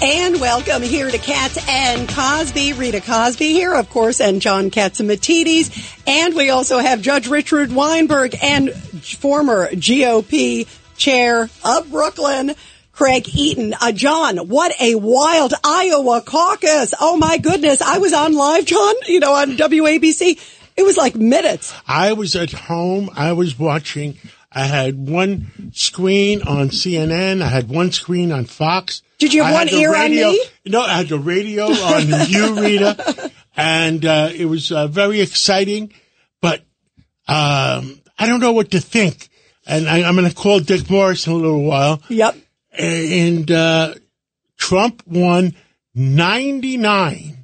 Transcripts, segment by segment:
And welcome here to Cats and Cosby. Rita Cosby here, of course, and John Catsimatidis. And we also have Judge Richard Weinberg and former GOP chair of Brooklyn, Craig Eaton. Uh, John, what a wild Iowa caucus. Oh my goodness. I was on live, John, you know, on WABC. It was like minutes. I was at home. I was watching. I had one screen on CNN. I had one screen on Fox. Did you have I one ear radio, on me? No, I had the radio on you, Rita, and uh, it was uh, very exciting. But um, I don't know what to think, and I, I'm going to call Dick Morris in a little while. Yep. And uh, Trump won 99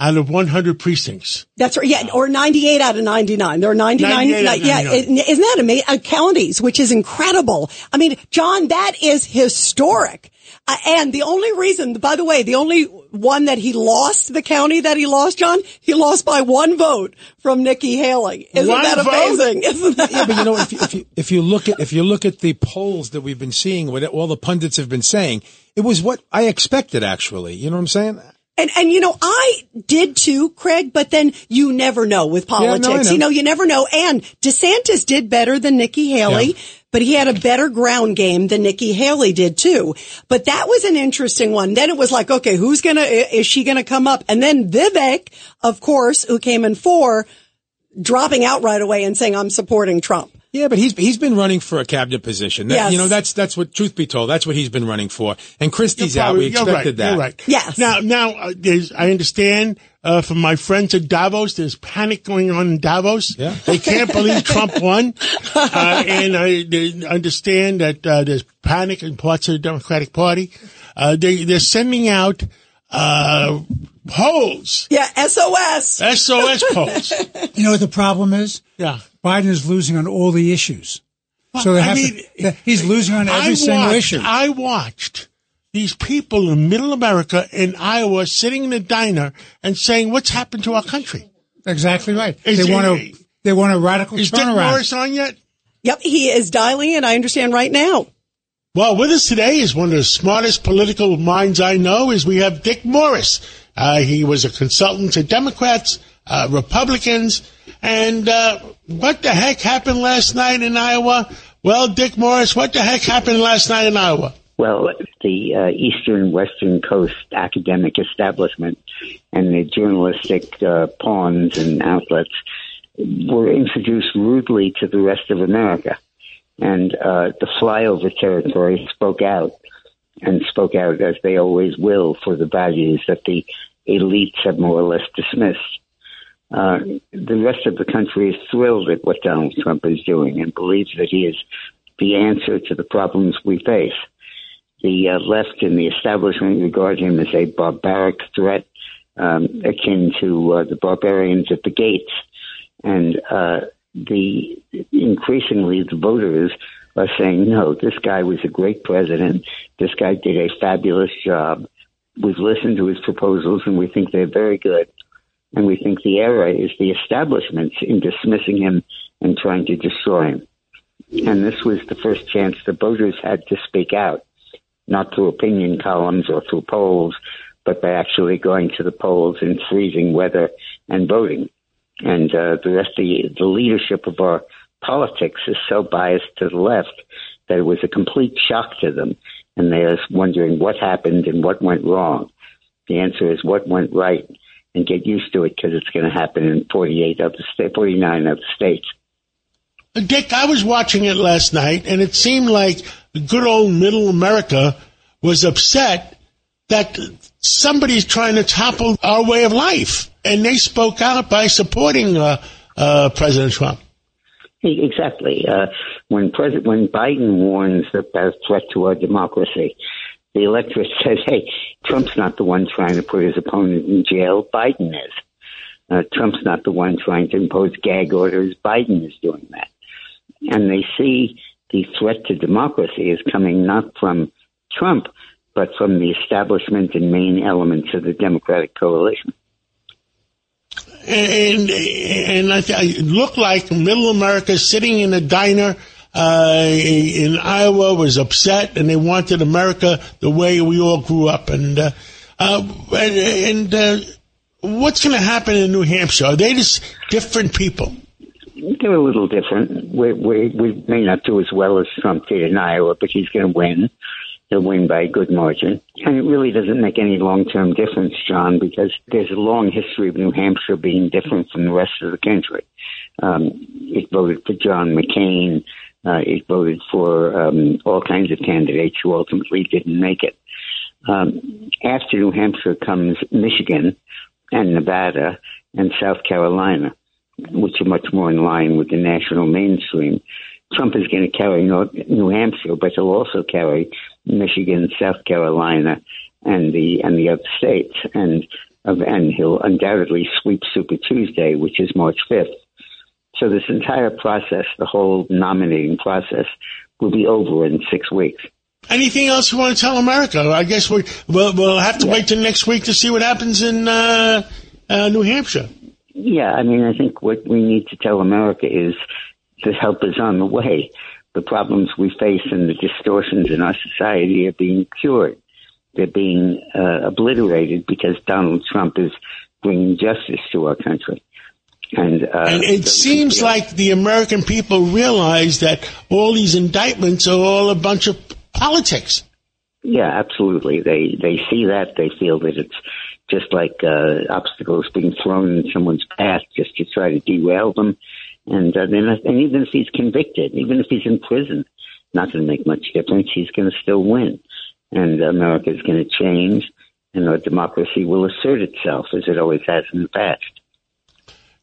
out of 100 precincts. That's right. Yeah. Or 98 out of 99. There are 99. 98 out of yeah. 99. it- Isn't that amazing? Uh, counties, which is incredible. I mean, John, that is historic. Uh, and the only reason, by the way, the only one that he lost, the county that he lost, John, he lost by one vote from Nikki Haley. Isn't One that vote? amazing? Isn't that? yeah, but you know, if you, if you if you look at if you look at the polls that we've been seeing, what all the pundits have been saying, it was what I expected. Actually, you know what I'm saying? And, and you know, I did too, Craig, but then you never know with no, I politics. know. You know, you never know. And DeSantis did better than Nikki Haley, Yeah. but he had a better ground game than Nikki Haley did too. But that was an interesting one. Then it was like, okay, who's gonna, is she gonna come up? And then Vivek, of course, who came in four, dropping out right away and saying, I'm supporting Trump. Yeah, but he's he's been running for a cabinet position. That- Yes. You know, that's that's what truth be told, that's what he's been running for. And Christie's out. Probably- We you're expected right, that. You're right. Yes. Now, now, uh, there's, I understand, uh, from my friends at Davos, there's panic going on in Davos. Yeah. They can't believe Trump won. Uh, and I they understand that, uh, there's panic in parts of the Democratic Party. Uh, they, they're sending out, uh, polls. Yeah, SOS. SOS polls. You know what the problem is? Yeah. Biden is losing on all the issues. So they I mean, to, he's losing on every I single watched, issue. I watched these people in middle America in Iowa sitting in a diner and saying, what's happened to our country? exactly right. Is they it- want to, they want a radical Is Dick turnaround. Morris on yet? Yep, he is dialing in. I understand right now. Well, with us today is one of the smartest political minds I know. Is we have Dick Morris. Uh, he was a consultant to Democrats, uh, Republicans, and uh, what the heck happened last night in Iowa? Well, Dick Morris, what the heck happened last night in Iowa? Well, the uh, Eastern Western Coast academic establishment and the journalistic uh, pawns and outlets were introduced rudely to the rest of America. And uh, the flyover territory spoke out and spoke out as they always will for the values that the elites have more or less dismissed. Uh, the rest of the country is thrilled at what Donald Trump is doing and believes that he is the answer to the problems we face the uh, left and the establishment regard him as a barbaric threat, um, akin to uh, the barbarians at the gates. And uh, the increasingly the voters are saying, no, this guy was a great president. This guy did a fabulous job. We've listened to his proposals and we think they're very good. And we think the error is the establishment in dismissing him and trying to destroy him. And this was the first chance the voters had to speak out not through opinion columns or through polls, but by actually going to the polls in freezing weather and voting. And uh, the rest of the, the leadership of our politics is so biased to the left that it was a complete shock to them. And they're wondering what happened and what went wrong. The answer is what went right. And get used to it because it's going to happen in 48 of the state, 49 of the states. Dick, I was watching it last night, and it seemed like good old middle America was upset that somebody's trying to topple our way of life. And they spoke out by supporting uh, uh, President Trump. Exactly. Uh, when President, when Biden warns about a threat to our democracy, the electorate says, "Hey, Trump's not the one trying to put his opponent in jail. Biden is. Uh, Trump's not the one trying to impose gag orders. Biden is doing that." And they see the threat to democracy is coming not from Trump, but from the establishment and main elements of the Democratic coalition. And and it looked like Middle America sitting in a diner uh, in Iowa was upset, and they wanted America the way we all grew up. And uh, uh, and, and uh, what's going to happen in New Hampshire? Are they just different people? They're a little different. We, we, we may not do as well as Trump did in Iowa, but he's going to win. He'll win by a good margin. And it really doesn't make any long term difference, John, because there's a long history of New Hampshire being different from the rest of the country. Um, it voted for John McCain. Uh, it voted for um, all kinds of candidates who ultimately didn't make it. Um, after New Hampshire comes Michigan and Nevada and South Carolina, which are much more in line with the national mainstream. Trump is going to carry New Hampshire, but he'll also carry Michigan, South Carolina, and the and the other states, and and he'll undoubtedly sweep Super Tuesday, which is March fifth. So this entire process, the whole nominating process, will be over in six weeks. Anything else you want to tell America? I guess we we'll, we'll have to yeah. wait till next week to see what happens in uh, uh, New Hampshire. Yeah, I mean, I think what we need to tell America is the help is on the way. The problems we face and the distortions in our society are being cured. They're being uh, obliterated because Donald Trump is bringing justice to our country. And, uh, and it seems like the American people realize that all these indictments are all a bunch of politics. Yeah, absolutely. They they see that they feel that it's just like uh, obstacles being thrown in someone's path just to try to derail them. And uh, then, and even if he's convicted, even if he's in prison, not going to make much difference. He's going to still win, and America is going to change, and our democracy will assert itself as it always has in the past.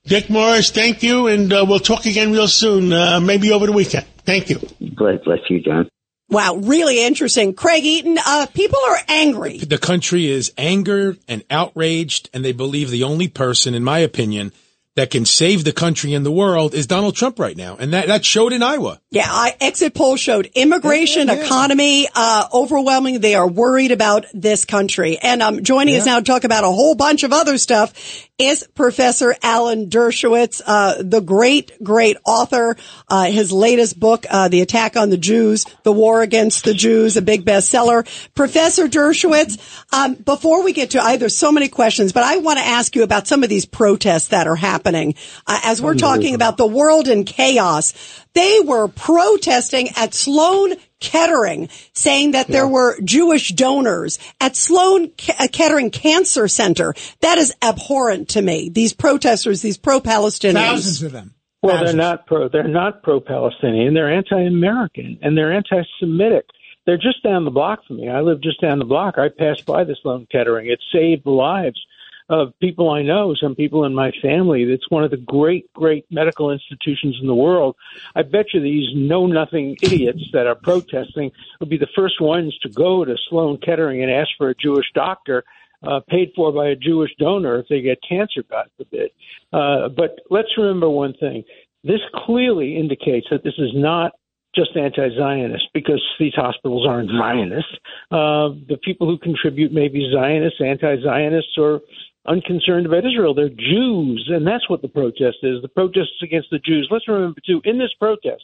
Dick Morris, thank you, and uh, we'll talk again real soon, uh, maybe over the weekend. Thank you. God bless you, John. Wow, really interesting. Craig Eaton, uh, people are angry. The country is angered and outraged, and they believe the only person, in my opinion, that can save the country and the world is Donald Trump right now. And that, that showed in Iowa. Yeah. I, exit poll showed immigration, yeah, yeah, economy, uh, overwhelming. They are worried about this country. And, um, joining us now to talk about a whole bunch of other stuff is Professor Alan Dershowitz, uh, the great, great author. Uh, his latest book, uh, The Attack on the Jews, The War Against the Jews, a big bestseller. Professor Dershowitz, um, before we get to either so many questions, but I want to ask you about some of these protests that are happening. Uh, as we're talking about the world in chaos, they were protesting at Sloan Kettering, saying that there were Jewish donors at Sloan uh, Kettering Cancer Center. That is abhorrent to me. These protesters, these pro-Palestinians. Thousands of them. Well, they're not pro. They're not pro-Palestinian. They're anti-American and they're anti-Semitic. They're just down the block from me. I live just down the block. I passed by the Sloan Kettering. It saved lives of people I know, some people in my family. It's one of the great, great medical institutions in the world. I bet you these know nothing idiots that are protesting will be the first ones to go to Sloan Kettering and ask for a Jewish doctor. Uh, paid for by a Jewish donor if they get cancer, God forbid. Uh, but let's remember one thing. This clearly indicates that this is not just anti-Zionist because these hospitals aren't Zionist. Uh, the people who contribute may be Zionists, anti-Zionists, or unconcerned about Israel. They're Jews, and that's what the protest is. The protest is against the Jews. Let's remember, too, in this protest,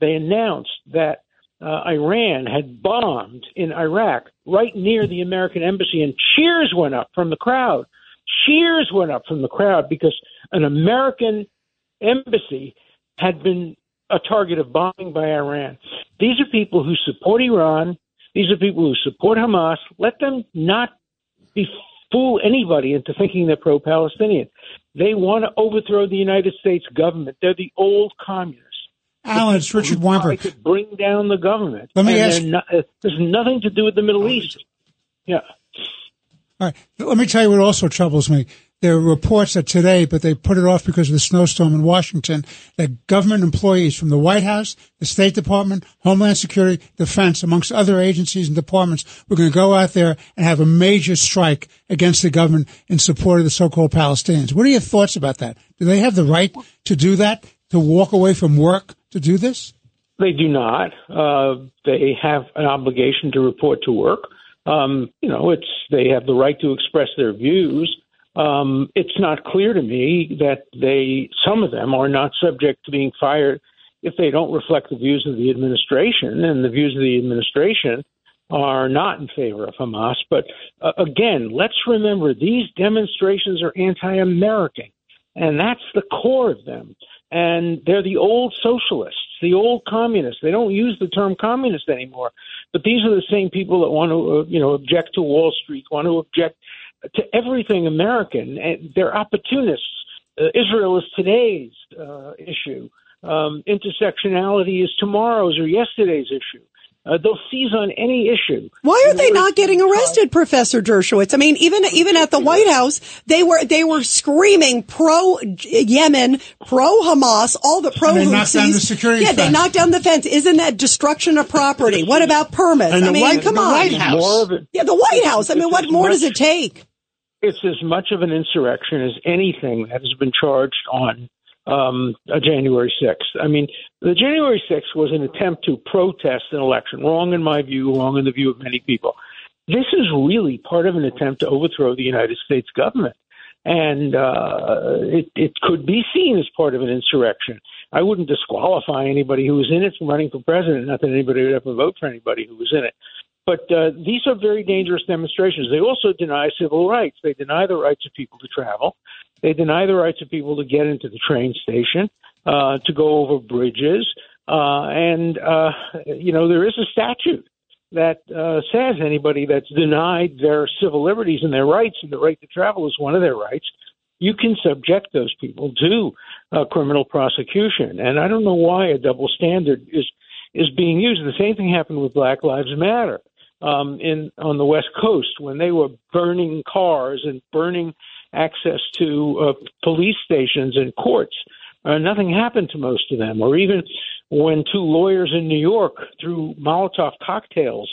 they announced that uh, Iran had bombed in Iraq right near the American embassy, and cheers went up from the crowd. Cheers went up from the crowd because an American embassy had been a target of bombing by Iran. These are people who support Iran. These are people who support Hamas. Let them not be fool anybody into thinking they're pro-Palestinian. They want to overthrow the United States government. They're the old communists. Alan, it's Richard Weinberg. To bring down the government. Let me And ask- not- uh, there's nothing to do with the Middle East. Yeah. All right. Let me tell you what also troubles me. There are reports that today, but they put it off because of the snowstorm in Washington, that government employees from the White House, the State Department, Homeland Security, Defense, amongst other agencies and departments, were going to go out there and have a major strike against the government in support of the so-called Palestinians. What are your thoughts about that? Do they have the right to do that? To walk away from work to do this? They do not. Uh, they have an obligation to report to work. Um, you know, it's they have the right to express their views. Um, it's not clear to me that they, some of them, are not subject to being fired if they don't reflect the views of the administration, and the views of the administration are not in favor of Hamas. But uh, again, let's remember these demonstrations are anti-American, and that's the core of them. And they're the old socialists, the old communists. They don't use the term communist anymore, but these are the same people that want to, uh, you know, object to Wall Street, want to object to everything American. And they're opportunists. Uh, Israel is today's uh, issue. Um, intersectionality is tomorrow's or yesterday's issue. Uh, they'll seize on any issue. Why are they not getting try- arrested, Professor Dershowitz? I mean, even even at the White House, they were they were screaming pro Yemen, pro Hamas, all the pro And they knocked down Houthis. the security Yeah, they knocked down the fence. Isn't that destruction of property? What about permits? And I mean, White- come the on. White House. It, Yeah, the White House. I mean, what as more does it take? it's as much of an insurrection as anything that has been charged on um, January 6th. I mean, the January 6th was an attempt to protest an election. Wrong in my view, wrong in the view of many people. This is really part of an attempt to overthrow the United States government. And uh, it, it could be seen as part of an insurrection. I wouldn't disqualify anybody who was in it from running for president. Not that anybody would ever vote for anybody who was in it. But uh, these are very dangerous demonstrations. They also deny civil rights. They deny the rights of people to travel. They deny the rights of people to get into the train station, uh, to go over bridges. Uh, and, uh, you know, there is a statute that uh, says anybody that's denied their civil liberties and their rights, and the right to travel is one of their rights, you can subject those people to uh, criminal prosecution. And I don't know why a double standard is is being used. The same thing happened with Black Lives Matter um, in on the West Coast when they were burning cars and burning access to uh, police stations and courts. Uh, nothing happened to most of them. Or even when two lawyers in New York threw Molotov cocktails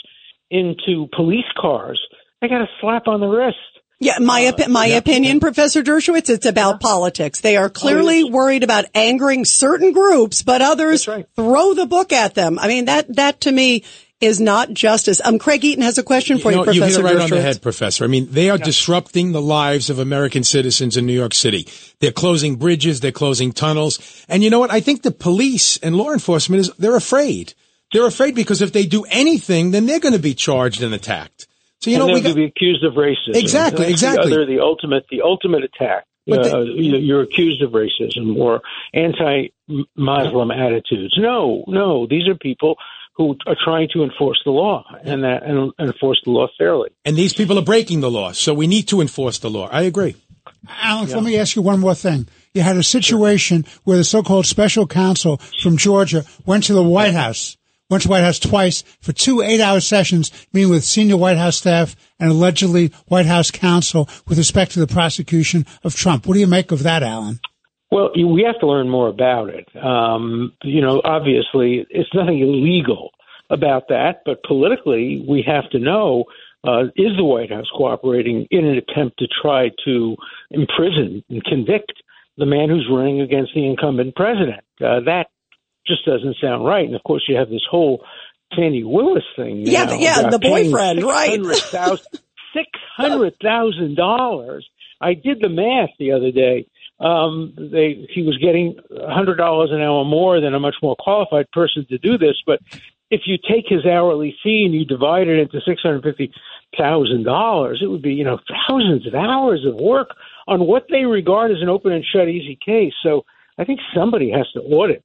into police cars, they got a slap on the wrist. Yeah, my Uh, opi- my opinion, Professor Dershowitz, it's about politics. They are clearly yes. worried about angering certain groups, but others right. throw the book at them. I mean, that that to me is not justice. Um, Craig Eaton has a question for you, No, you hit Professor it right on the head, Professor. I mean, they are disrupting the lives of American citizens in New York City. They're closing bridges, they're closing tunnels, and you know what? I think the police and law enforcement is they're afraid. They're afraid because if they do anything, then they're going to be charged and attacked. So you and know, we they'll got, be accused of racism. Exactly, That's exactly. They're the ultimate, the ultimate attack. But uh, you- you're accused of racism or anti-Muslim attitudes. No, no, these are people who are trying to enforce the law and that and enforce the law fairly. and these people are breaking the law, so we need to enforce the law. I agree. Alex, let me ask you one more thing. You had a situation where the so-called special counsel from Georgia went to the White House, went to the White House twice for two eight-hour sessions, meeting with senior White House staff and allegedly White House counsel with respect to the prosecution of Trump. What do you make of that, Alan? Well, you- we have to learn more about it. Um, you know, obviously, it's nothing illegal about that, but politically, we have to know uh, is the White House cooperating in an attempt to try to imprison and convict the man who's running against the incumbent president? Uh, that just doesn't sound right. And of course, you have this whole Fani Willis thing. Yeah, the- yeah, the boyfriend, right. Six hundred thousand dollars. I did the math the other day. Um, they he was getting a hundred dollars an hour more than a much more qualified person to do this. But if you take his hourly fee and you divide it into six hundred fifty thousand dollars, it would be you know thousands of hours of work on what they regard as an open and shut easy case. So I think somebody has to audit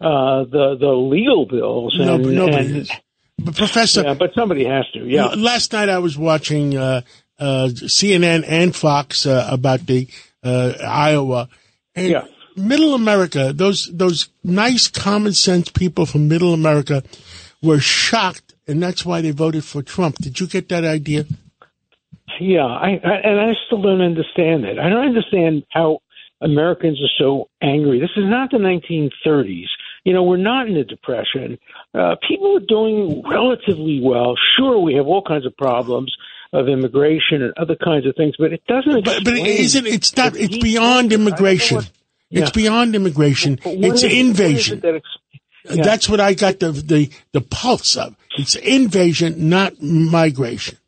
uh, the the legal bills. And, No, nobody and-. But Professor, yeah, but somebody has to. Yeah. Last night I was watching uh, uh, CNN and Fox uh, about the uh, Iowa. And Yeah. Middle America, those those nice common sense people from Middle America were shocked, and that's why they voted for Trump. Did you get that idea? Yeah, I, I and I still don't understand it. I don't understand how Americans are so angry. This is not the 1930s. You know, we're not in a depression. Uh, people are doing relatively well. Sure, we have all kinds of problems of immigration and other kinds of things, but it doesn't. But but explain isn't it's not? It's beyond I don't know immigration. what- It's beyond immigration. What It's is it- what invasion. it that yeah. That's what I got the, the the pulse of. It's invasion, not migration.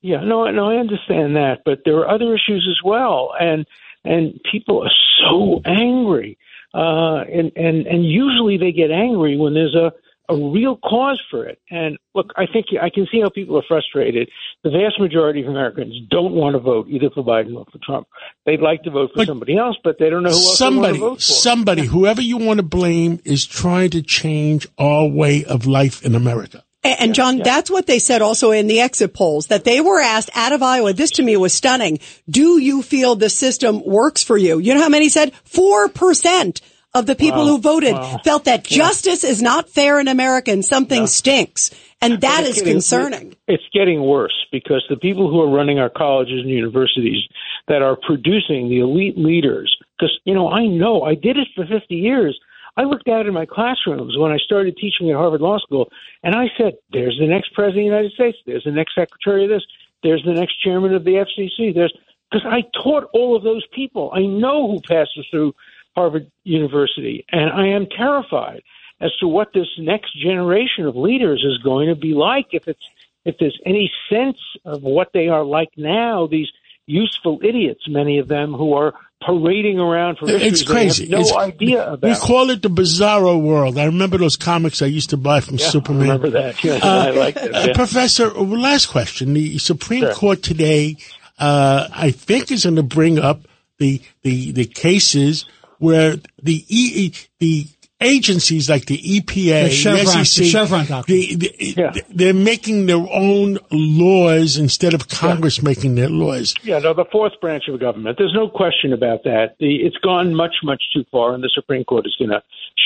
Yeah, no, no, I understand that, but there are other issues as well, and and people are so angry, uh, and and and usually they get angry when there's a a real cause for it. And look, I think I can see how people are frustrated. The vast majority of Americans don't want to vote either for Biden or for Trump. They'd like to vote for But somebody else, but they don't know who else somebody, they want to vote for. somebody, whoever you want to blame, is trying to change our way of life in America. And and John, that's what they said also in the exit polls that they were asked out of Iowa. This to me was stunning. Do you feel the system works for you? You know how many said? 4% of the people who voted felt that justice is not fair in America and something stinks. And that is getting- concerning. It's getting worse because the people who are running our colleges and universities that are producing the elite leaders, because, you know, I know I did it for 50 years. I looked out in my classrooms when I started teaching at Harvard Law School, and I said, there's the next president of the United States, there's the next secretary of this, there's the next chairman of the FCC, there's because I taught all of those people. I know who passes through Harvard University, and I am terrified as to what this next generation of leaders is going to be like if it's if there's any sense of what they are like now these useful idiots many of them who are parading around for It's crazy. they have no It's- idea about We call it the bizarro world. I remember those comics I used to buy from yeah, Superman. I remember that yeah, I like that Uh, yeah. Professor, last question. The Supreme Sure. Court today, uh, I think, is going to bring up the the the cases where the e, the agencies like the EPA, The Chevron- the SEC, Chevron the, the, Yeah. they're making their own laws instead of Congress making their laws. Yeah, no, the fourth branch of government. There's no question about that. The, it's gone much, much too far, and the Supreme Court is going to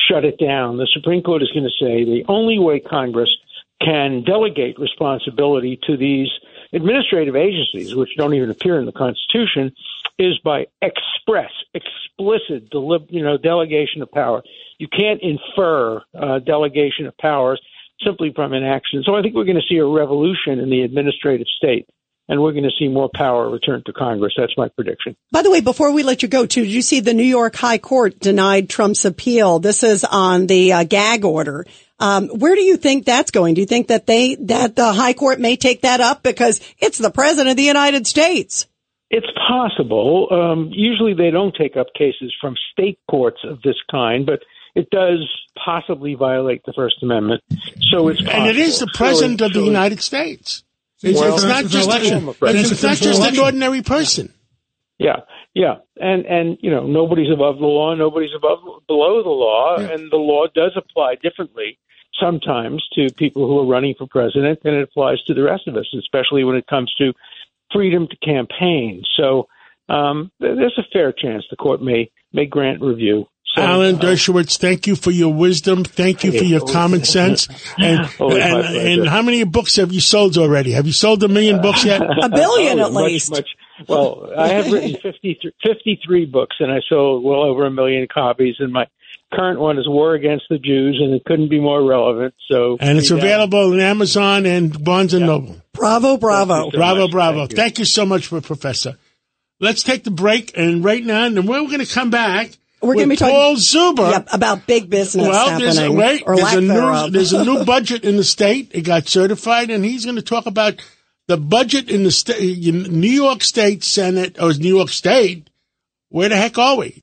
shut it down. The Supreme Court is going to say the only way Congress can delegate responsibility to these administrative agencies, which don't even appear in the Constitution, is by express, explicit, deli- you know, delegation of power. You can't infer uh, delegation of powers simply from inaction. So I think we're going to see a revolution in the administrative state and we're going to see more power returned to Congress. That's my prediction. By the way, before we let you go, too, did you see the New York High Court denied Trump's appeal? This is on the uh, gag order. Um, where do you think that's going? Do you think that they that the High Court may take that up because it's the President of the United States? It's possible. Um, usually they don't take up cases from state courts of this kind, but it does possibly violate the First Amendment. So it's And it is the president So of the so United States. It's, Well, it's not just election. a, It's it's an not just an ordinary person. Yeah, yeah, and and you know nobody's above the law, nobody's above below the law, and the law does apply differently sometimes to people who are running for president than it applies to the rest of us, especially when it comes to freedom to campaign. So um, there's a fair chance the court may may grant review. So, Alan uh, Dershowitz, thank you for your wisdom. Thank you for your common sense. And, and, and how many books have you sold already? Have you sold a million books yet? A billion Oh, at much, least. Much, well, I have written 53, 53 books, and I sold well over a million copies. And my current one is War Against the Jews, and it couldn't be more relevant. So, And it's available on Amazon and Barnes and Noble. Bravo, bravo. So Bravo, much. bravo. Thank you. Thank you so much for Professor. Let's take the break, and right now, and then we're going to come back. We're gonna be talking- Paul Zuber. Yep, about big business Well, there's a, wait, there's a new there's a new budget in the state. It got certified, and he's going to talk about the budget in the state, New York State Senate or New York State. Where the heck are we?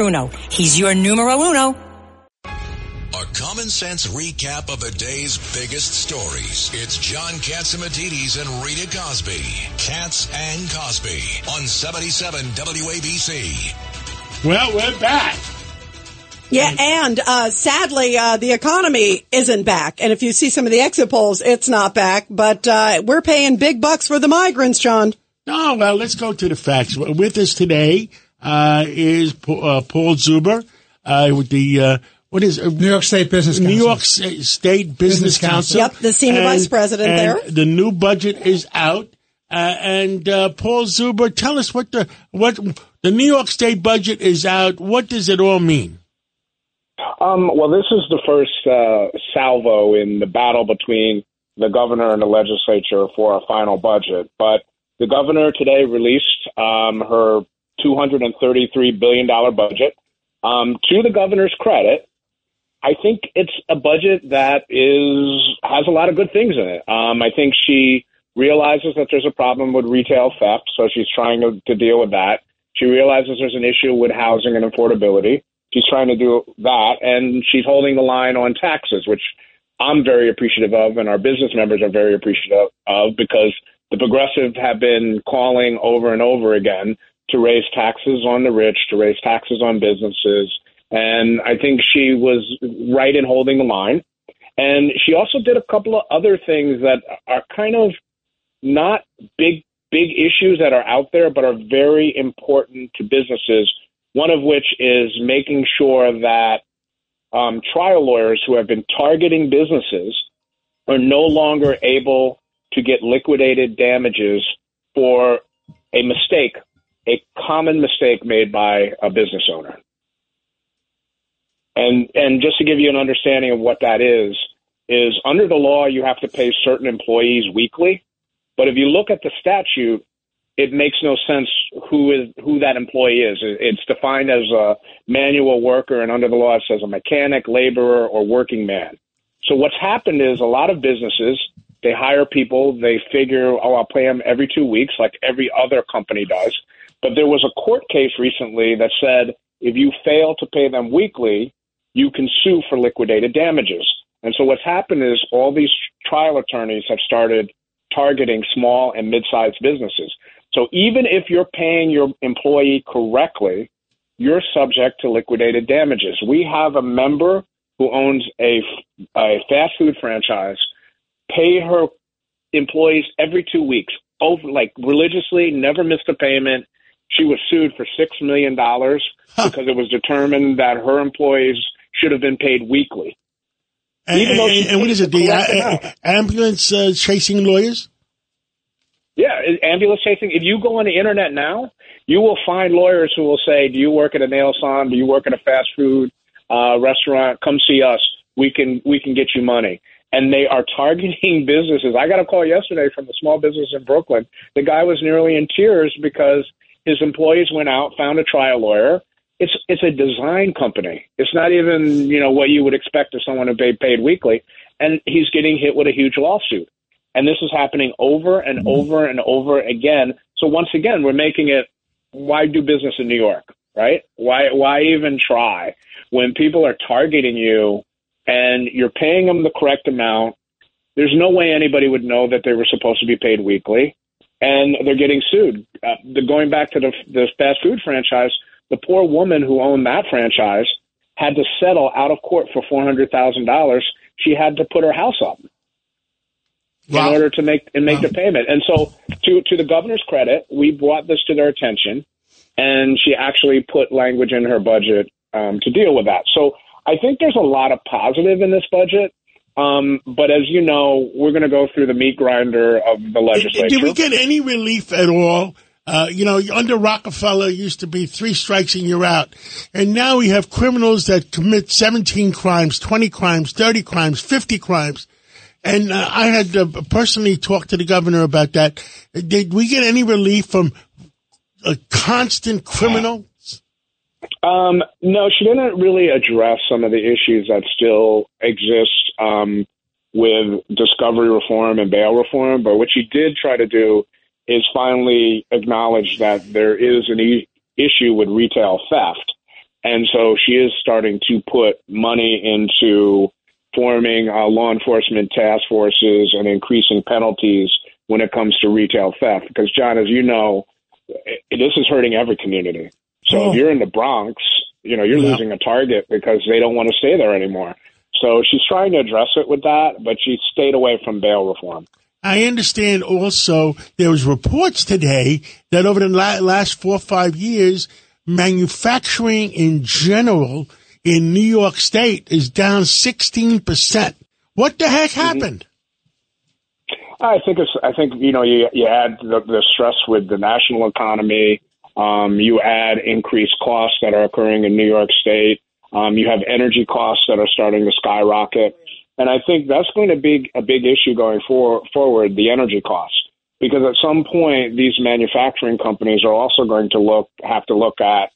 He's your numero uno. A common sense recap of the day's biggest stories. It's John Catsimatidis and Rita Cosby. Cats and Cosby on 77 WABC. Well, we're back. Yeah, and uh, sadly, uh, the economy isn't back. And if you see some of the exit polls, it's not back. But uh, we're paying big bucks for the migrants, John. Oh, well, let's go to the facts. With us today uh, is uh, Paul Zuber uh, with the uh, what is New York State Business New Council. York State Business, Business Council. Council. Yep, the senior And- vice president and there. The new budget is out, uh, and uh, Paul Zuber, tell us what the what the New York State budget is out. What does it all mean? Um, well, this is the first uh, salvo in the battle between the governor and the legislature for a final budget. But the governor today released um, her $233 billion budget. Um, to the governor's credit, I think it's a budget that is has a lot of good things in it. Um, I think she realizes that there's a problem with retail theft, so she's trying to, to deal with that. She realizes there's an issue with housing and affordability. She's trying to do that, and she's holding the line on taxes, which I'm very appreciative of, and our business members are very appreciative of because the progressive have been calling over and over again to raise taxes on the rich, to raise taxes on businesses. And I think she was right in holding the line. And she also did a couple of other things that are kind of not big, big issues that are out there, but are very important to businesses. One of which is making sure that um, trial lawyers who have been targeting businesses are no longer able to get liquidated damages for a mistake, a common mistake made by a business owner. And and just to give you an understanding of what that is, is under the law you have to pay certain employees weekly, but if you look at the statute, it makes no sense who is who that employee is. It's defined as a manual worker, and under the law it says a mechanic, laborer, or working man. So what's happened is a lot of businesses they hire people, they figure, oh, I'll pay them every two weeks, like every other company does. But there was a court case recently that said if you fail to pay them weekly, you can sue for liquidated damages. And so what's happened is all these trial attorneys have started targeting small and mid-sized businesses. So even if you're paying your employee correctly, you're subject to liquidated damages. We have a member who owns a, a fast food franchise pay her employees every two weeks, over like religiously, never missed a payment. She was sued for six million dollars because it was determined that her employees should have been paid weekly. And, Even though and- and what is it? the The correct amount. uh, ambulance uh, chasing lawyers? Yeah, ambulance chasing. If you go on the internet now, you will find lawyers who will say, "Do you work at a nail salon? Do you work at a fast food uh, restaurant? Come see us. We can we can get you money." And they are targeting businesses. I got a call yesterday from a small business in Brooklyn. The guy was nearly in tears because his employees went out, found a trial lawyer. It's it's a design company. It's not even you know what you would expect of someone who paid paid weekly, and he's getting hit with a huge lawsuit. And this is happening over and mm-hmm. over and over again. So once again, we're making it why do business in New York, right? Why why even try when people are targeting you and you're paying them the correct amount? There's no way anybody would know that they were supposed to be paid weekly, and they're getting sued. Uh, the, going back to the the fast food franchise, the poor woman who owned that franchise had to settle out of court for four hundred thousand dollars. She had to put her house up Wow. in order to make and make the payment. And so, to to the governor's credit, we brought this to their attention, and she actually put language in her budget um, to deal with that. So I think there's a lot of positive in this budget. Um, but as you know, we're going to go through the meat grinder of the legislature. Did we get any relief at all Uh, you know, under Rockefeller it used to be three strikes and you're out. And now we have criminals that commit 17 crimes, 20 crimes, 30 crimes, 50 crimes. And uh, I had uh, personally talked to the governor about that. Did we get any relief from a constant criminal? Um, no, she didn't really address some of the issues that still exist um, with discovery reform and bail reform. But what she did try to do is finally acknowledge that there is an e- issue with retail theft. And so she is starting to put money into forming uh, law enforcement task forces and increasing penalties when it comes to retail theft. Because, John, as you know, this is hurting every community. So oh. if you're in the Bronx, you know, you're yeah. losing a target because they don't want to stay there anymore. So she's trying to address it with that, but she stayed away from bail reform. I understand also there was reports today that over the last four or five years, manufacturing in general in New York State is down 16%. What the heck mm-hmm. happened? I think it's. I think you know you you add the, the stress with the national economy. Um, you add increased costs that are occurring in New York State. Um, you have energy costs that are starting to skyrocket, and I think that's going to be a big issue going for, forward. The energy costs, because at some point these manufacturing companies are also going to look have to look at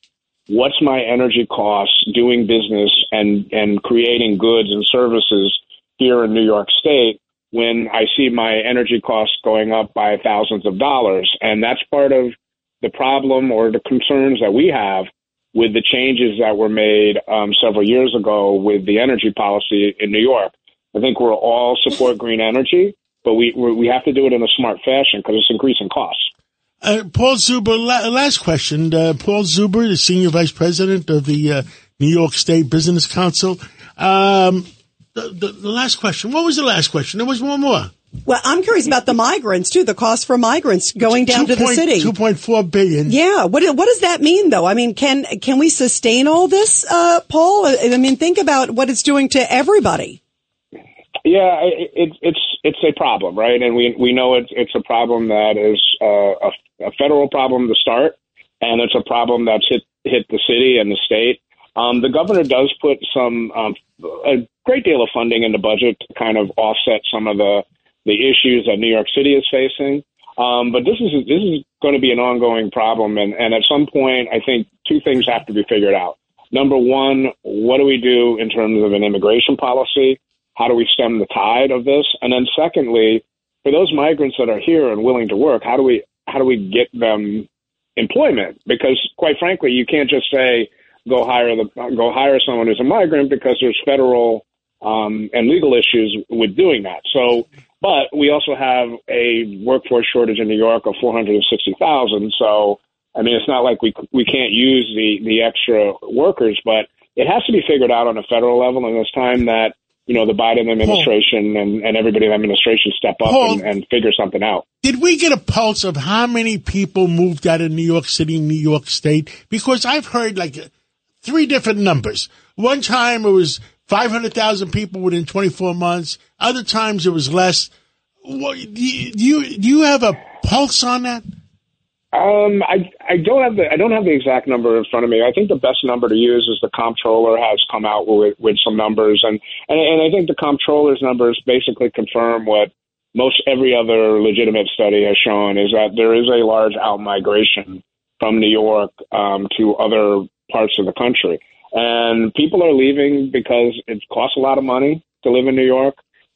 what's my energy costs doing business and and creating goods and services here in New York State when I see my energy costs going up by thousands of dollars. And that's part of the problem or the concerns that we have with the changes that were made um, several years ago with the energy policy in New York. I think we're all support green energy, but we we have to do it in a smart fashion because it's increasing costs. Uh, Paul Zuber, la- last question. Uh, Paul Zuber, the senior vice president of the uh, New York State Business Council. Um, the, the, the last question. What was the last question? There was one more. Well, I'm curious about the migrants too. The cost for migrants going down 2. to the city, two point four billion. Yeah, what what does that mean though? I mean, can can we sustain all this, uh, Paul? I mean, think about what it's doing to everybody. Yeah, it, it's it's a problem, right? And we we know it's it's a problem that is uh, a, a federal problem to start, and it's a problem that's hit hit the city and the state. Um, the governor does put some um, a great deal of funding in the budget to kind of offset some of the the issues that New York City is facing. Um, but this is this is going to be an ongoing problem, and, and at some point, I think two things have to be figured out. Number one, what do we do in terms of an immigration policy? How do we stem the tide of this? And then secondly, for those migrants that are here and willing to work, how do we how do we get them employment? Because quite frankly, you can't just say go hire the go hire someone who's a migrant because there's federal um, and legal issues with doing that. So, but we also have a workforce shortage in New York of 460,000. So, I mean, it's not like we we can't use the the extra workers, but it has to be figured out on a federal level, and it's time that you know the Biden administration and, and everybody in the administration step up and, and figure something out. Did we get a pulse of how many people moved out of New York City, New York State? Because I've heard like three different numbers. One time it was 500,000 people within 24 months. Other times it was less. What, do, you, do you have a pulse on that? Um, I I don't have the I don't have the exact number in front of me. I think the best number to use is the comptroller has come out with with some numbers, and and, and I think the comptroller's numbers basically confirm what most every other legitimate study has shown is that there is a large out migration from New York um, to other parts of the country. And people are leaving because it costs a lot of money to live in New York.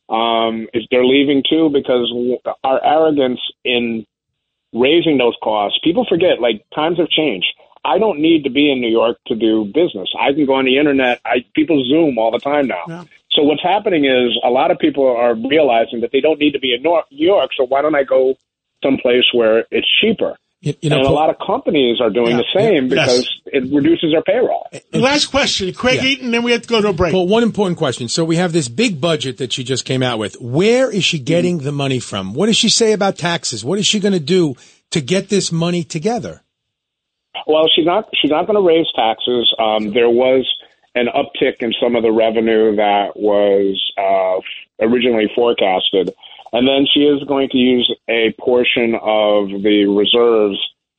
Um, they're leaving too because our arrogance in raising those costs. People forget, like times have changed. I don't need to be in New York to do business. I can go on the internet. I people Zoom all the time now. Yeah. So what's happening is a lot of people are realizing that they don't need to be in New York. So why don't I go someplace where it's cheaper? You, you know, and a lot of companies are doing yeah, the same yeah, because yes. it reduces their payroll. Last question, Craig yeah. Eaton, then we have to go to a break. Well, one important question. So we have this big budget that she just came out with. Where is she getting mm-hmm. the money from? What does she say about taxes? What is she going to do to get this money together? Well, she's not. She's not going to raise taxes. Um, there was an uptick in some of the revenue that was uh, originally forecasted. And then she is going to use a portion of the reserves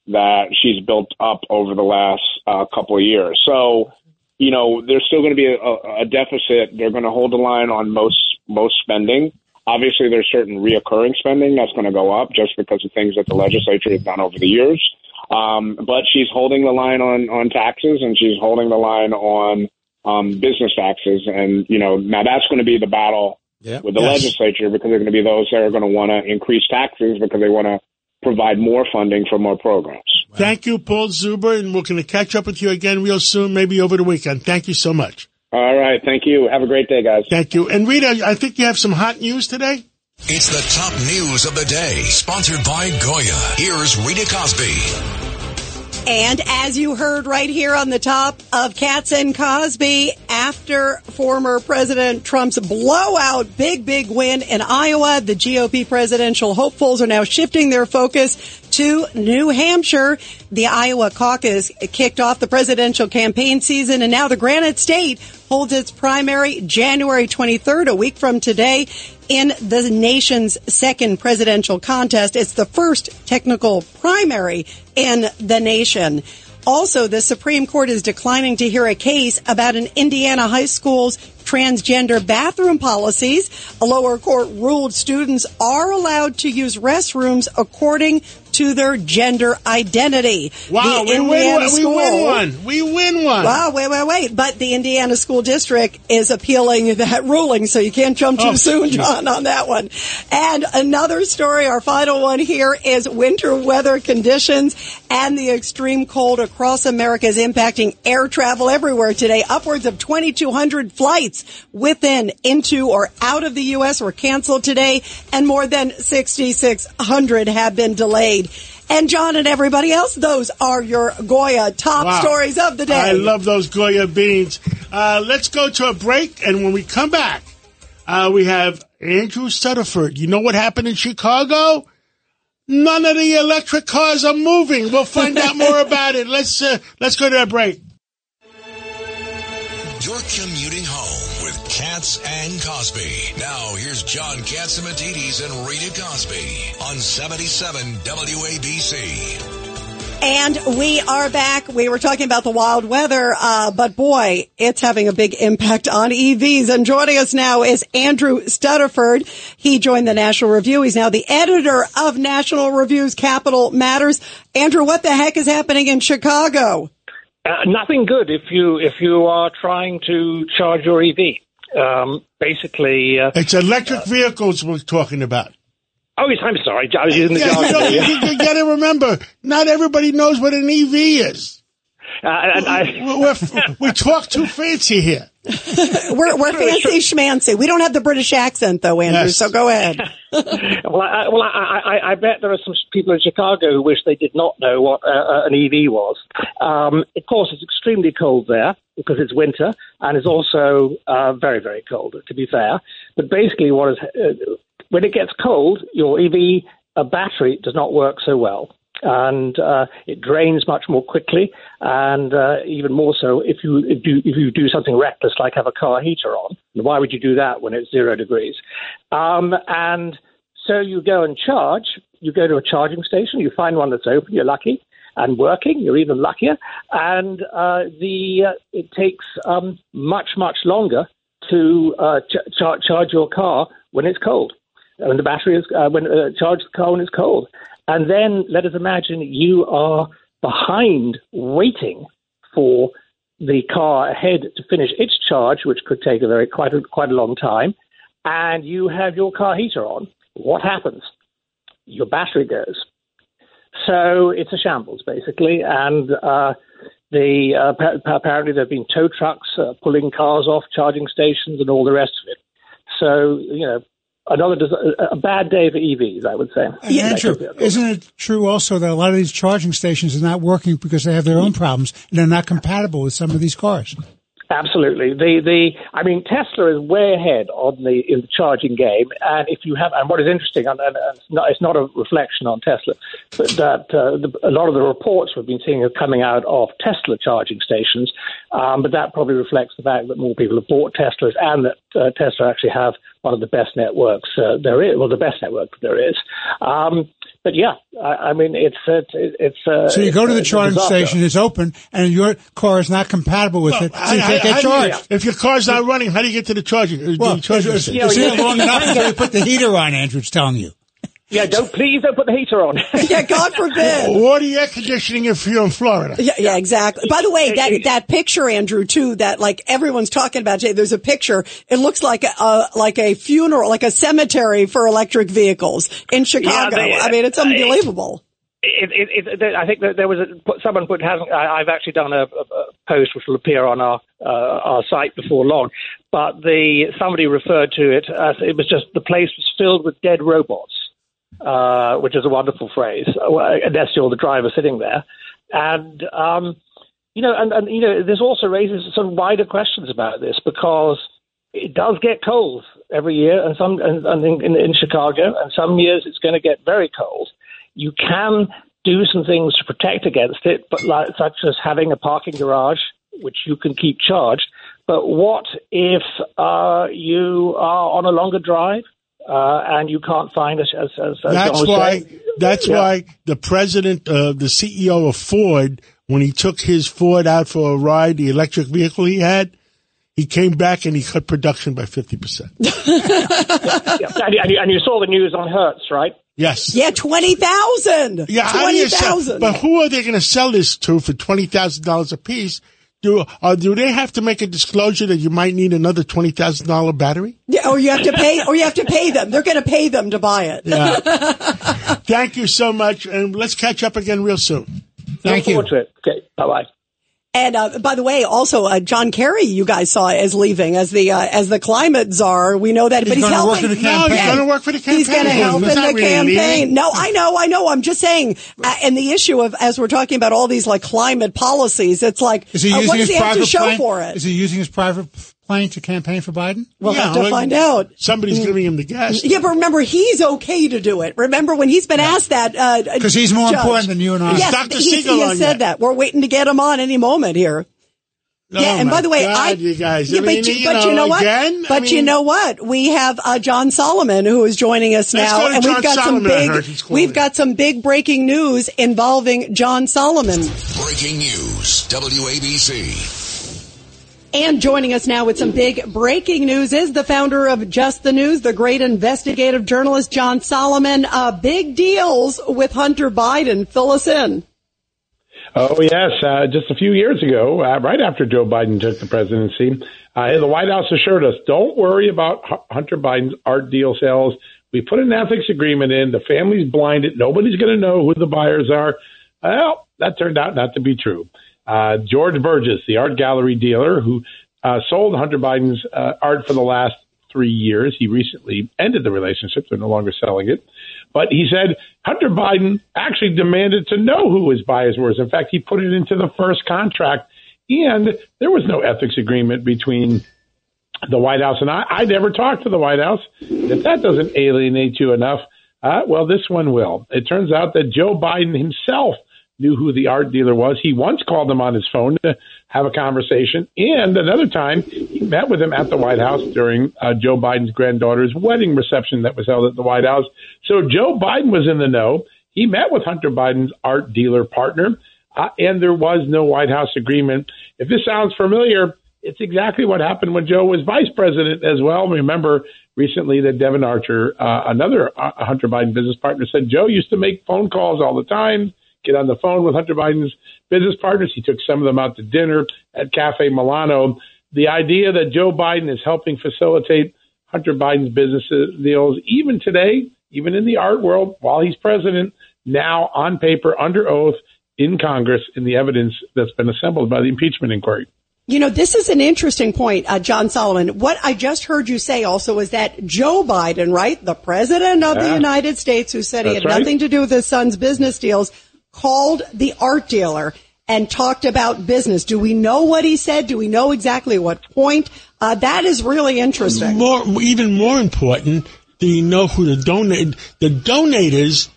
that she's built up over the last uh, couple of years. So, you know, there's still going to be a, a deficit. They're going to hold the line on most most spending. Obviously, there's certain reoccurring spending that's going to go up just because of things that the legislature has done over the years. Um, but she's holding the line on on taxes, and she's holding the line on um, business taxes. And you know, now that's going to be the battle Yeah. with the Yes. legislature because there are going to be those that are going to want to increase taxes because they want to provide more funding for more programs. Thank you, Paul Zuber, and we're going to catch up with you again real soon, maybe over the weekend. Thank you so much. All right, thank you. Have a great day, guys. Thank you. And Rita, I think you have some hot news today. It's the top news of the day, sponsored by Goya. Here's Rita Cosby. And as you heard right here on the top of Cats and Cosby, after former President Trump's blowout big, big win in Iowa, the GOP presidential hopefuls are now shifting their focus to New Hampshire. The Iowa caucus kicked off the presidential campaign season and now the Granite State holds its primary January 23rd, a week from today in the nation's second presidential contest. It's the first technical primary in the nation. Also, the Supreme Court is declining to hear a case about an Indiana high school's transgender bathroom policies. A lower court ruled students are allowed to use restrooms according to their gender identity. Wow, The we win, one. we win one. We win one. Wow, wait, wait, wait. But the Indiana School District is appealing that ruling, so you can't jump too Oh, soon. John, on that one. And another story, our final one here is winter weather conditions and the extreme cold across America is impacting air travel everywhere today. Upwards of 2,200 flights within, into, or out of the U.S. were canceled today, and more than 6,600 have been delayed. And John and everybody else, those are your Goya top Wow. stories of the day. I love those Goya beans. Uh, let's go to a break, and when we come back, uh, we have Andrew Stuttaford. You know what happened in Chicago? None of the electric cars are moving. We'll find out more about it. Let's uh, let's go to a break. You're commuting home with Cats and Cosby. Now, here's John Catsimatidis and Rita Cosby on 77 WABC. And we are back. We were talking about the wild weather, uh, but boy, it's having a big impact on EVs. And joining us now is Andrew Stuttaford. He joined the National Review. He's now the editor of National Review's Capital Matters. Andrew, what the heck is happening in Chicago? Uh, nothing good if you if you are trying to charge your EV. Um, basically, uh, It's electric vehicles we're talking about. oh, yes, I'm sorry, I was using the Yeah, you, jargon. know, you, yeah. you got to remember, not everybody knows what an EV is. Uh, I, We're, we're, we talk too fancy here. We're, we're fancy schmancy. We don't have the British accent though, Andrew, Yes. so go ahead. well, I, well, I, I, I bet there are some people in Chicago who wish they did not know what uh, an EV was. Um, of course, it's extremely cold there because it's winter, and it's also uh, very, very cold. To be fair, but basically, what is uh, when it gets cold, your EV uh, battery does not work so well. And uh, it drains much more quickly, and uh, even more so if you you if you do something reckless like have a car heater on. And why would you do that when it's zero degrees? Um, and so you go and charge. You go to a charging station. You find one that's open. You're lucky and working. You're even luckier. And uh, the uh, it takes um, much much longer to uh, ch- char- charge your car when it's cold. When the battery is uh, when uh, charge the car when it's cold. And then let us imagine you are behind waiting for the car ahead to finish its charge, which could take a very quite a, quite a long time, and you have your car heater on. What happens? Your battery goes. So it's a shambles basically, and uh, the uh, pa- apparently there have been tow trucks uh, pulling cars off charging stations and all the rest of it. So you know, another a- bad day for EVs, I would say. And Andrew, isn't it true also that a lot of these charging stations are not working because they have their own problems and they're not compatible with some of these cars? Absolutely. The the I mean Tesla is way ahead on the in the charging game, and if you have and what is interesting, and, and and it's, not, it's not a reflection on Tesla, but that uh, the, a lot of the reports we've been seeing are coming out of Tesla charging stations, um, but that probably reflects the fact that more people have bought Teslas and that uh, Tesla actually have one of the best networks uh, there is, well, the best network there is. Um, but yeah, I, I mean, it's uh, it's. Uh, So you go to the charging station, it's open, and your car is not compatible with it, so you can't how- get how do you- charged. if your car's not running, how do you get to the charging? uh, Well, the charging it's, station? it's here long enough until you put the heater on, Andrew. It's telling you. Yeah, don't please don't put the heater on. yeah, God forbid. Or the air conditioning if you're in Florida. Yeah, yeah, exactly. By the way, that that picture, Andrew, too, that like everyone's talking about today. There's a picture. It looks like a like a funeral, like a cemetery for electric vehicles in Chicago. they- I mean, it's unbelievable. it, it, it, there- I think that there was a, someone put hasn't. I, I've actually done a, a, a post which will appear on our uh, our site before long. But the somebody referred to it as it was just the place was filled with dead robots, uh, which is a wonderful phrase. uh, Unless you're the driver sitting there, and um, you know, and, and you know, this also raises some wider questions about this because it does get cold every year, and some and, and in, in, in Chicago, and some years it's going to get very cold. You can do some things to protect against it, but like, such as having a parking garage which you can keep charged. But what if uh, you are on a longer drive uh, and you can't find it. As, as, as That's John was why. saying? That's Yeah. why the president, uh, the CEO of Ford, when he took his Ford out for a ride, the electric vehicle he had, he came back and he cut production by fifty percent. Yeah. And, you- and, you, and you saw the news on Hertz, right? Yes. Yeah, twenty thousand. Yeah. how do twenty you sell- thousand. But who are they going to sell this to for twenty thousand dollars a piece? Do uh, do they have to make a disclosure that you might need another twenty thousand dollar battery? Yeah, or you have to pay, or you have to pay them. They're going to pay them to buy it. Yeah. Thank you so much, and let's catch up again real soon. Thank Look you. forward to it. Okay, bye bye. And uh, by the way, also uh, John Kerry, you guys saw as leaving as the uh, as the climate czar. We know that, He's but he's helping. No, he's going to work for the campaign. He's going to help in the really campaign. No, I know, I know. I'm just saying, uh, and the issue of as we're talking about all these like climate policies, it's like, Is he uh, using what does his he have to show for it? Is he using his private plane to campaign for Biden? We'll Yeah, have to well, find out. Somebody's mm. giving him the gas. Yeah, but remember, he's okay to do it. Remember when he's been asked that? Uh, uh, because he's more Judge. important than you and I. Yes, Dr. he, Siegel he has on said yet? that. We're waiting to get him on any moment here. Oh, yeah, and by the way, God, I you guys. I mean, but, you, you but know, you know what? again, I but you know what? We have uh, John Solomon who is joining us now, and John we've got Solomon, some big heard he's calling. we've got some big breaking news involving John Solomon. Breaking news. WABC. And joining us now with some big breaking news is the founder of Just the News, the great investigative journalist John Solomon. Uh, big deals with Hunter Biden. Fill us in. Oh, yes. Uh, just a few years ago, uh, right after Joe Biden took the presidency, uh, the White House assured us don't worry about Hu- Hunter Biden's art deal sales. We put an ethics agreement in. The family's blinded. Nobody's going to know who the buyers are. Well, that turned out not to be true. Uh, Georges Bergès, the art gallery dealer who uh, sold Hunter Biden's uh, art for the last three years, he recently ended the relationship. They're no longer selling it. But he said Hunter Biden actually demanded to know who his buyers were. In fact, he put it into the first contract, and there was no ethics agreement between the White House and I. I never talked to the White House. If that doesn't alienate you enough, uh, well, this one will. It turns out that Joe Biden himself knew who the art dealer was. He once called him on his phone to have a conversation, and another time he met with him at the White House during uh, Joe Biden's granddaughter's wedding reception that was held at the White House. So Joe Biden was in the know. He met with Hunter Biden's art dealer partner, uh, and there was no White House agreement. If this sounds familiar, it's exactly what happened when Joe was vice president as well. Remember recently that Devon Archer, uh, another uh, Hunter Biden business partner, said Joe used to make phone calls all the time, get on the phone with Hunter Biden's business partners. He took some of them out to dinner at Cafe Milano. The idea that Joe Biden is helping facilitate Hunter Biden's business deals, even today, even in the art world, while he's president, now on paper, under oath, in Congress, in the evidence that's been assembled by the impeachment inquiry. You know, this is an interesting point, uh, John Solomon. What I just heard you say also is that Joe Biden, right, the president of the United States, who said he had right. nothing to do with his son's business deals, called the art dealer and talked about business. Do we know what he said? Do we know exactly what point? Uh, that is really interesting. More, even more important, do you know who the donate? The donators,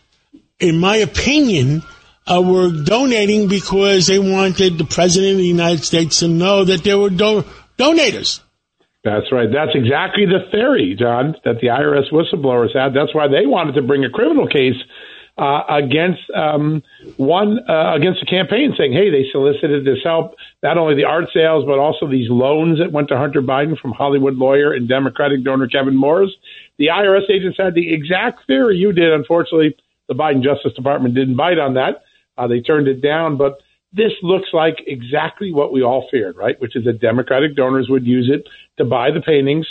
in my opinion, uh, were donating because they wanted the president of the United States to know that they were do- donators. That's right. That's exactly the theory, John, that the IRS whistleblowers had. That's why they wanted to bring a criminal case uh, against um, one uh, against the campaign, saying, "Hey, they solicited this help, not only the art sales, but also these loans that went to Hunter Biden from Hollywood lawyer and Democratic donor Kevin Morris." The IRS agents had the exact theory you did. Unfortunately, the Biden Justice Department didn't bite on that; uh, they turned it down, but this looks like exactly what we all feared, right? Which is that Democratic donors would use it to buy the paintings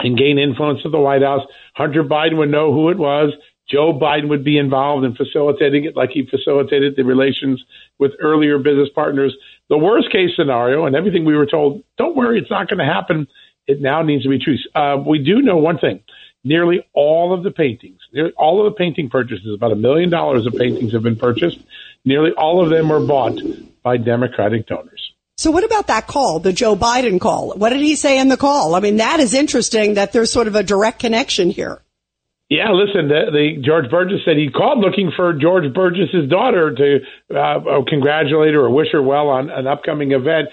and gain influence at the White House. Hunter Biden would know who it was. Joe Biden would be involved in facilitating it like he facilitated the relations with earlier business partners. The worst case scenario, and everything we were told, don't worry, it's not going to happen. It now needs to be true. Uh, we do know one thing. Nearly all of the paintings, nearly all of the painting purchases, about a million dollars of paintings have been purchased. Nearly all of them were bought by Democratic donors. So what about that call, the Joe Biden call? What did he say in the call? I mean, that is interesting that there's sort of a direct connection here. Yeah, listen, the, the Georges Bergès said he called looking for Georges Bergès's daughter to uh, congratulate her or wish her well on an upcoming event.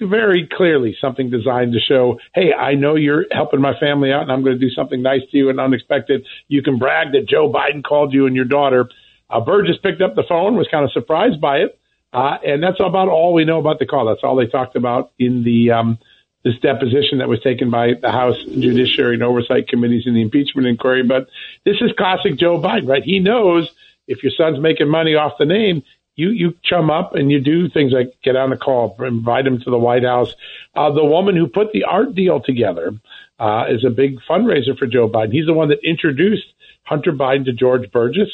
Very clearly, something designed to show, hey, I know you're helping my family out, and I'm going to do something nice to you and unexpected. You can brag that Joe Biden called you and your daughter. Uh, Bergès picked up the phone, was kind of surprised by it, uh, and that's about all we know about the call. That's all they talked about in the um, this deposition that was taken by the House Judiciary and Oversight Committees in the impeachment inquiry. But this is classic Joe Biden, right? He knows if your son's making money off the name, you you chum up and you do things like get on a call, invite him to the White House. Uh, the woman who put the art deal together uh, is a big fundraiser for Joe Biden. He's the one that introduced Hunter Biden to Georges Bergès.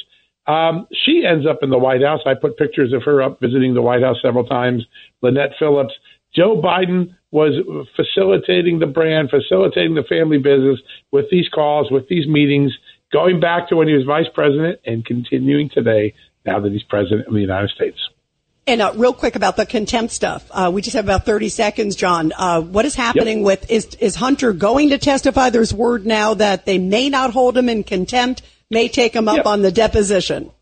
Um, she ends up in the White House. I put pictures of her up visiting the White House several times. Lynette Phillips. Joe Biden was facilitating the brand, facilitating the family business with these calls, with these meetings, going back to when he was vice president and continuing today now that he's president of the United States. And uh, real quick about the contempt stuff. Uh, we just have about 30 seconds, John. Uh, what is happening yep. with, is, is Hunter going to testify? There's word now that they may not hold him in contempt, may take him up yep. on the deposition.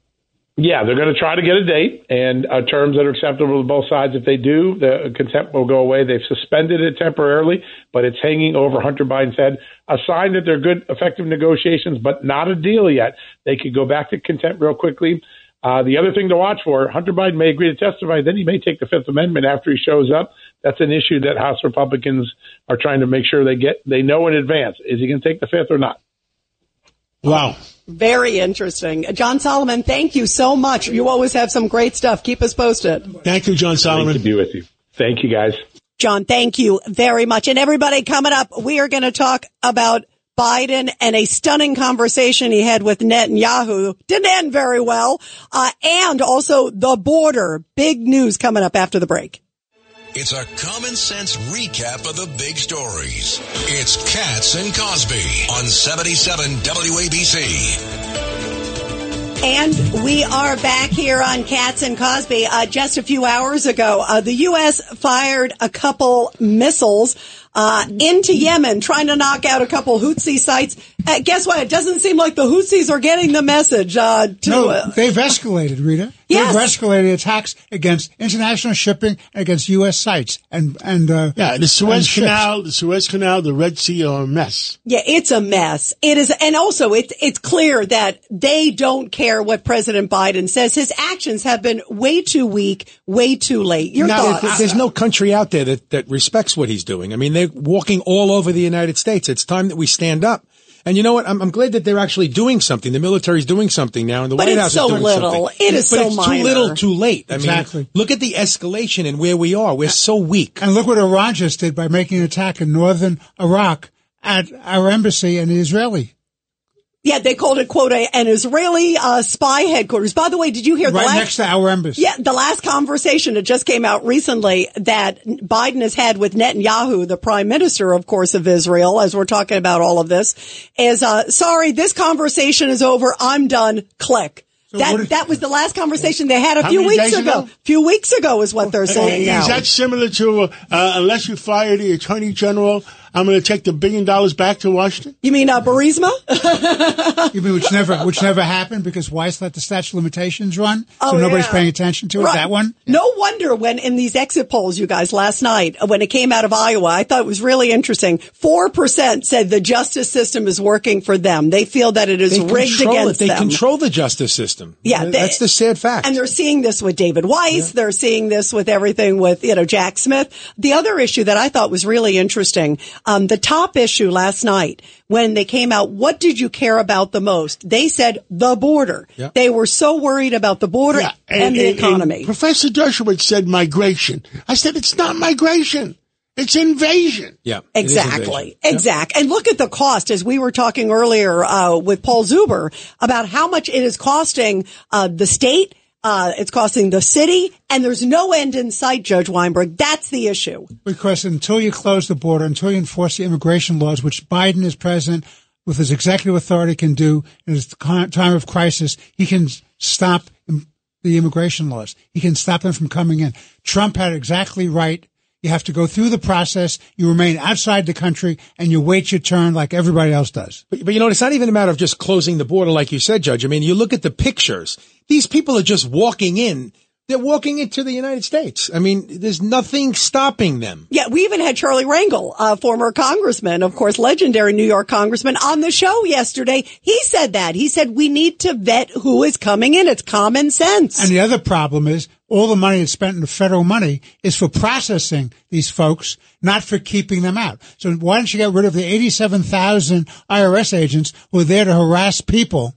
Yeah, they're going to try to get a date and uh, terms that are acceptable to both sides. If they do, the contempt will go away. They've suspended it temporarily, but it's hanging over Hunter Biden's head. A sign that they're good, effective negotiations, but not a deal yet. They could go back to contempt real quickly. Uh, the other thing to watch for, Hunter Biden may agree to testify, then he may take the Fifth Amendment after he shows up. That's an issue that House Republicans are trying to make sure they get, they know in advance. Is he going to take the Fifth or not? Wow. Very interesting. John Solomon, thank you so much. You always have some great stuff. Keep us posted. Thank you, John Solomon. Great to be with you. Thank you, guys. John, thank you very much. And everybody coming up, we are going to talk about Biden and a stunning conversation he had with Netanyahu. Didn't end very well. Uh, and also the border. Big news coming up after the break. It's a common sense recap of the big stories. It's Cats and Cosby on 77 WABC. And we are back here on Cats and Cosby. Uh, just a few hours ago, uh, the U.S. fired a couple missiles uh, into Yemen, trying to knock out a couple Houthi sites. Uh, guess what? It doesn't seem like the Houthis are getting the message. Uh, to, no, uh, they've escalated, Rita. Yes. They've escalated attacks against international shipping and against U.S. sites and and uh, yeah, the Suez Canal, the Suez Canal, the Red Sea are a mess. Yeah, it's a mess. It is, and also it's it's clear that they don't care what President Biden says. His actions have been way too weak, way too late. Your now, thoughts? There's no country out there that that respects what he's doing. I mean, they're walking all over the United States. It's time that we stand up. And you know what? I'm, I'm, glad that they're actually doing something. The military's doing something now, and the but White House so is doing little. something. It is but so it's minor. too little, too late. I exactly. mean, look at the escalation and where we are. We're so weak. And look what Iran just did by making an attack in northern Iraq at our embassy and the Israeli. Yeah, they called it quote a, an Israeli uh, spy headquarters. By the way, did you hear right the last, next to our embassy? Yeah, the last conversation that just came out recently that Biden has had with Netanyahu, the prime minister, of course, of Israel, as we're talking about all of this, is uh, sorry, this conversation is over. I'm done. Click. So that is, that was the last conversation they had a few weeks ago. A few weeks ago is what they're saying. Is now. that similar to uh, unless you fire the attorney general? I'm going to take the billion dollars back to Washington. You mean uh, Burisma? You mean which never which never happened because Weiss let the statute of limitations run, so Oh, nobody's yeah. paying attention to it. Right. That one. No wonder when in these exit polls, you guys, last night, when it came out of Iowa, I thought it was really interesting. 4% said the justice system is working for them. They feel that it is They rigged against it. They them. control the justice system. Yeah, they- that's the sad fact. And they're seeing this with David Weiss. They're seeing this with everything with, you know, Jack Smith. The other issue that I thought was really interesting, um, the top issue last night when they came out, what did you care about the most? They said the border. Yeah. They were so worried about the border Yeah, and, the economy. Professor Dershowitz said migration. I said it's not migration. It's invasion. Yeah. Exactly. Exact. And look at the cost as we were talking earlier, uh, with Paul Zuber about how much it is costing, uh, the state. Uh, it's costing the city and there's no end in sight, Judge Weinberg. That's the issue. Because until you close the border, until you enforce the immigration laws, which Biden as president with his executive authority can do in his time of crisis, he can stop the immigration laws. He can stop them from coming in. Trump had exactly right. You have to go through the process. You remain outside the country and you wait your turn like everybody else does. But, but you know, it's not even a matter of just closing the border, like you said, Judge. I mean, you look at the pictures. These people are just walking in. They're walking into the United States. I mean, there's nothing stopping them. Yeah, we even had Charlie Rangel, a former congressman, of course, legendary New York congressman, on the show yesterday. He said that. He said we need to vet who is coming in. It's common sense. And the other problem is all the money that's spent in federal money is for processing these folks, not for keeping them out. So why don't you get rid of the 87,000 IRS agents who are there to harass people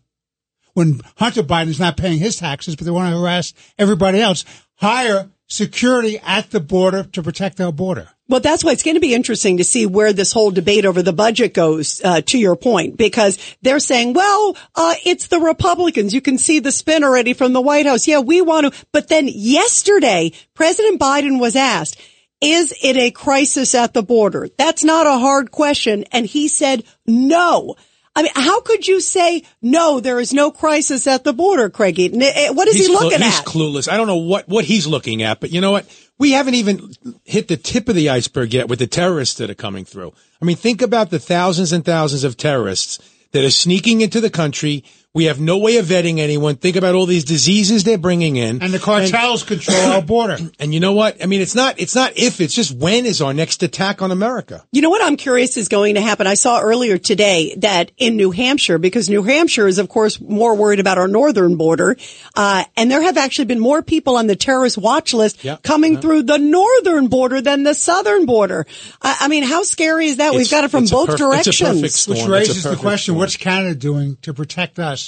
when Hunter Biden is not paying his taxes, but they want to harass everybody else? Hire security at the border to protect our border. Well, that's why it's going to be interesting to see where this whole debate over the budget goes, uh, to your point, because they're saying, well, uh, it's the Republicans. You can see the spin already from the White House. Yeah, we want to. But then yesterday, President Biden was asked, is it a crisis at the border? That's not a hard question. And he said, no. I mean, how could you say, no, there is no crisis at the border, Craig Eaton? Eh, What is he's he clu- looking he's at? clueless. I don't know what, what he's looking at, but you know what? We haven't even hit the tip of the iceberg yet with the terrorists that are coming through. I mean, think about the thousands and thousands of terrorists that are sneaking into the country. We have no way of vetting anyone. Think about all these diseases they're bringing in. And the cartels control our border. And you know what? I mean, it's not, it's not if, it's just when is our next attack on America? You know what I'm curious is going to happen? I saw earlier today that in New Hampshire, because New Hampshire is of course more worried about our northern border, uh, and there have actually been more people on the terrorist watch list Yep. coming through the northern border than the southern border. I, I mean, how scary is that? We've got it from it's a both perf- it's a directions. perfect storm. Which It's a raises the question, storm. what's Canada doing to protect us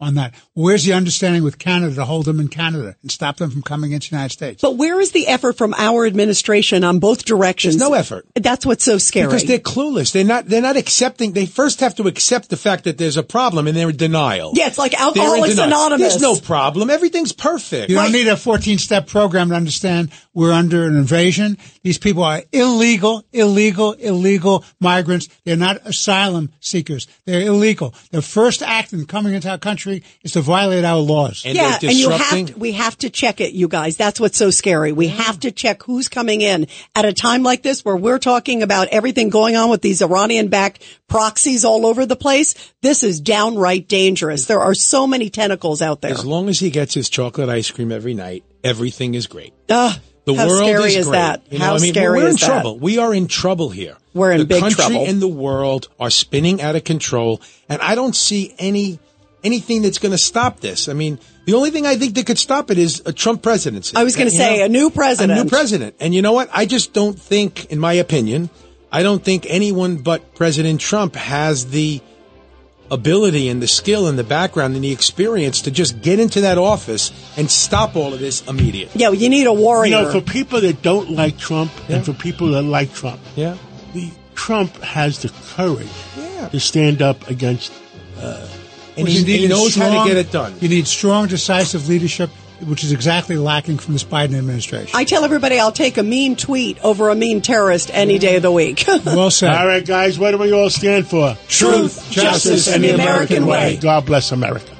on that? Where's the understanding with Canada to hold them in Canada and stop them from coming into the United States? But where is the effort from our administration on both directions? There's no effort. That's what's so scary. Because they're clueless. They're not, they're not accepting, they first have to accept the fact that there's a problem and they're in denial. yeah, it's like Alcoholics. Anonymous. There's no problem. Everything's perfect. You don't need a 14 step program to understand we're under an invasion. These people are illegal, illegal, illegal migrants. They're not asylum seekers. They're illegal. Their first act in coming into our country is to violate our laws. And yeah, and you have to, we have to check it, you guys. That's what's so scary. We have to check who's coming in at a time like this where we're talking about everything going on with these Iranian-backed proxies all over the place. This is downright dangerous. There are so many tentacles out there. As long as he gets his chocolate ice cream every night, everything is great. Ugh, The how world scary is, is great. that? You know, how I mean, scary we're in that? trouble. We are in trouble here. We're in the big country and the world are spinning out of control, and I don't see any anything that's going to stop this. I mean, the only thing I think that could stop it is a Trump presidency. I was gonna say, know? a new president. A new president. And you know what? I just don't think, in my opinion, I don't think anyone but President Trump has the ability and the skill and the background and the experience to just get into that office and stop all of this immediately. Yeah, you need a warrior. You know, for people that don't like Trump and for people that like Trump, Yeah. the Trump has the courage Yeah. to stand up against. Uh, And What he, you he is knows how to get it done. You need strong, decisive leadership, which is exactly lacking from this Biden administration. I tell everybody I'll take a mean tweet over a mean terrorist any day of the week. well said. All right, guys, what do we all stand for? Truth, justice, and the American way. God bless America.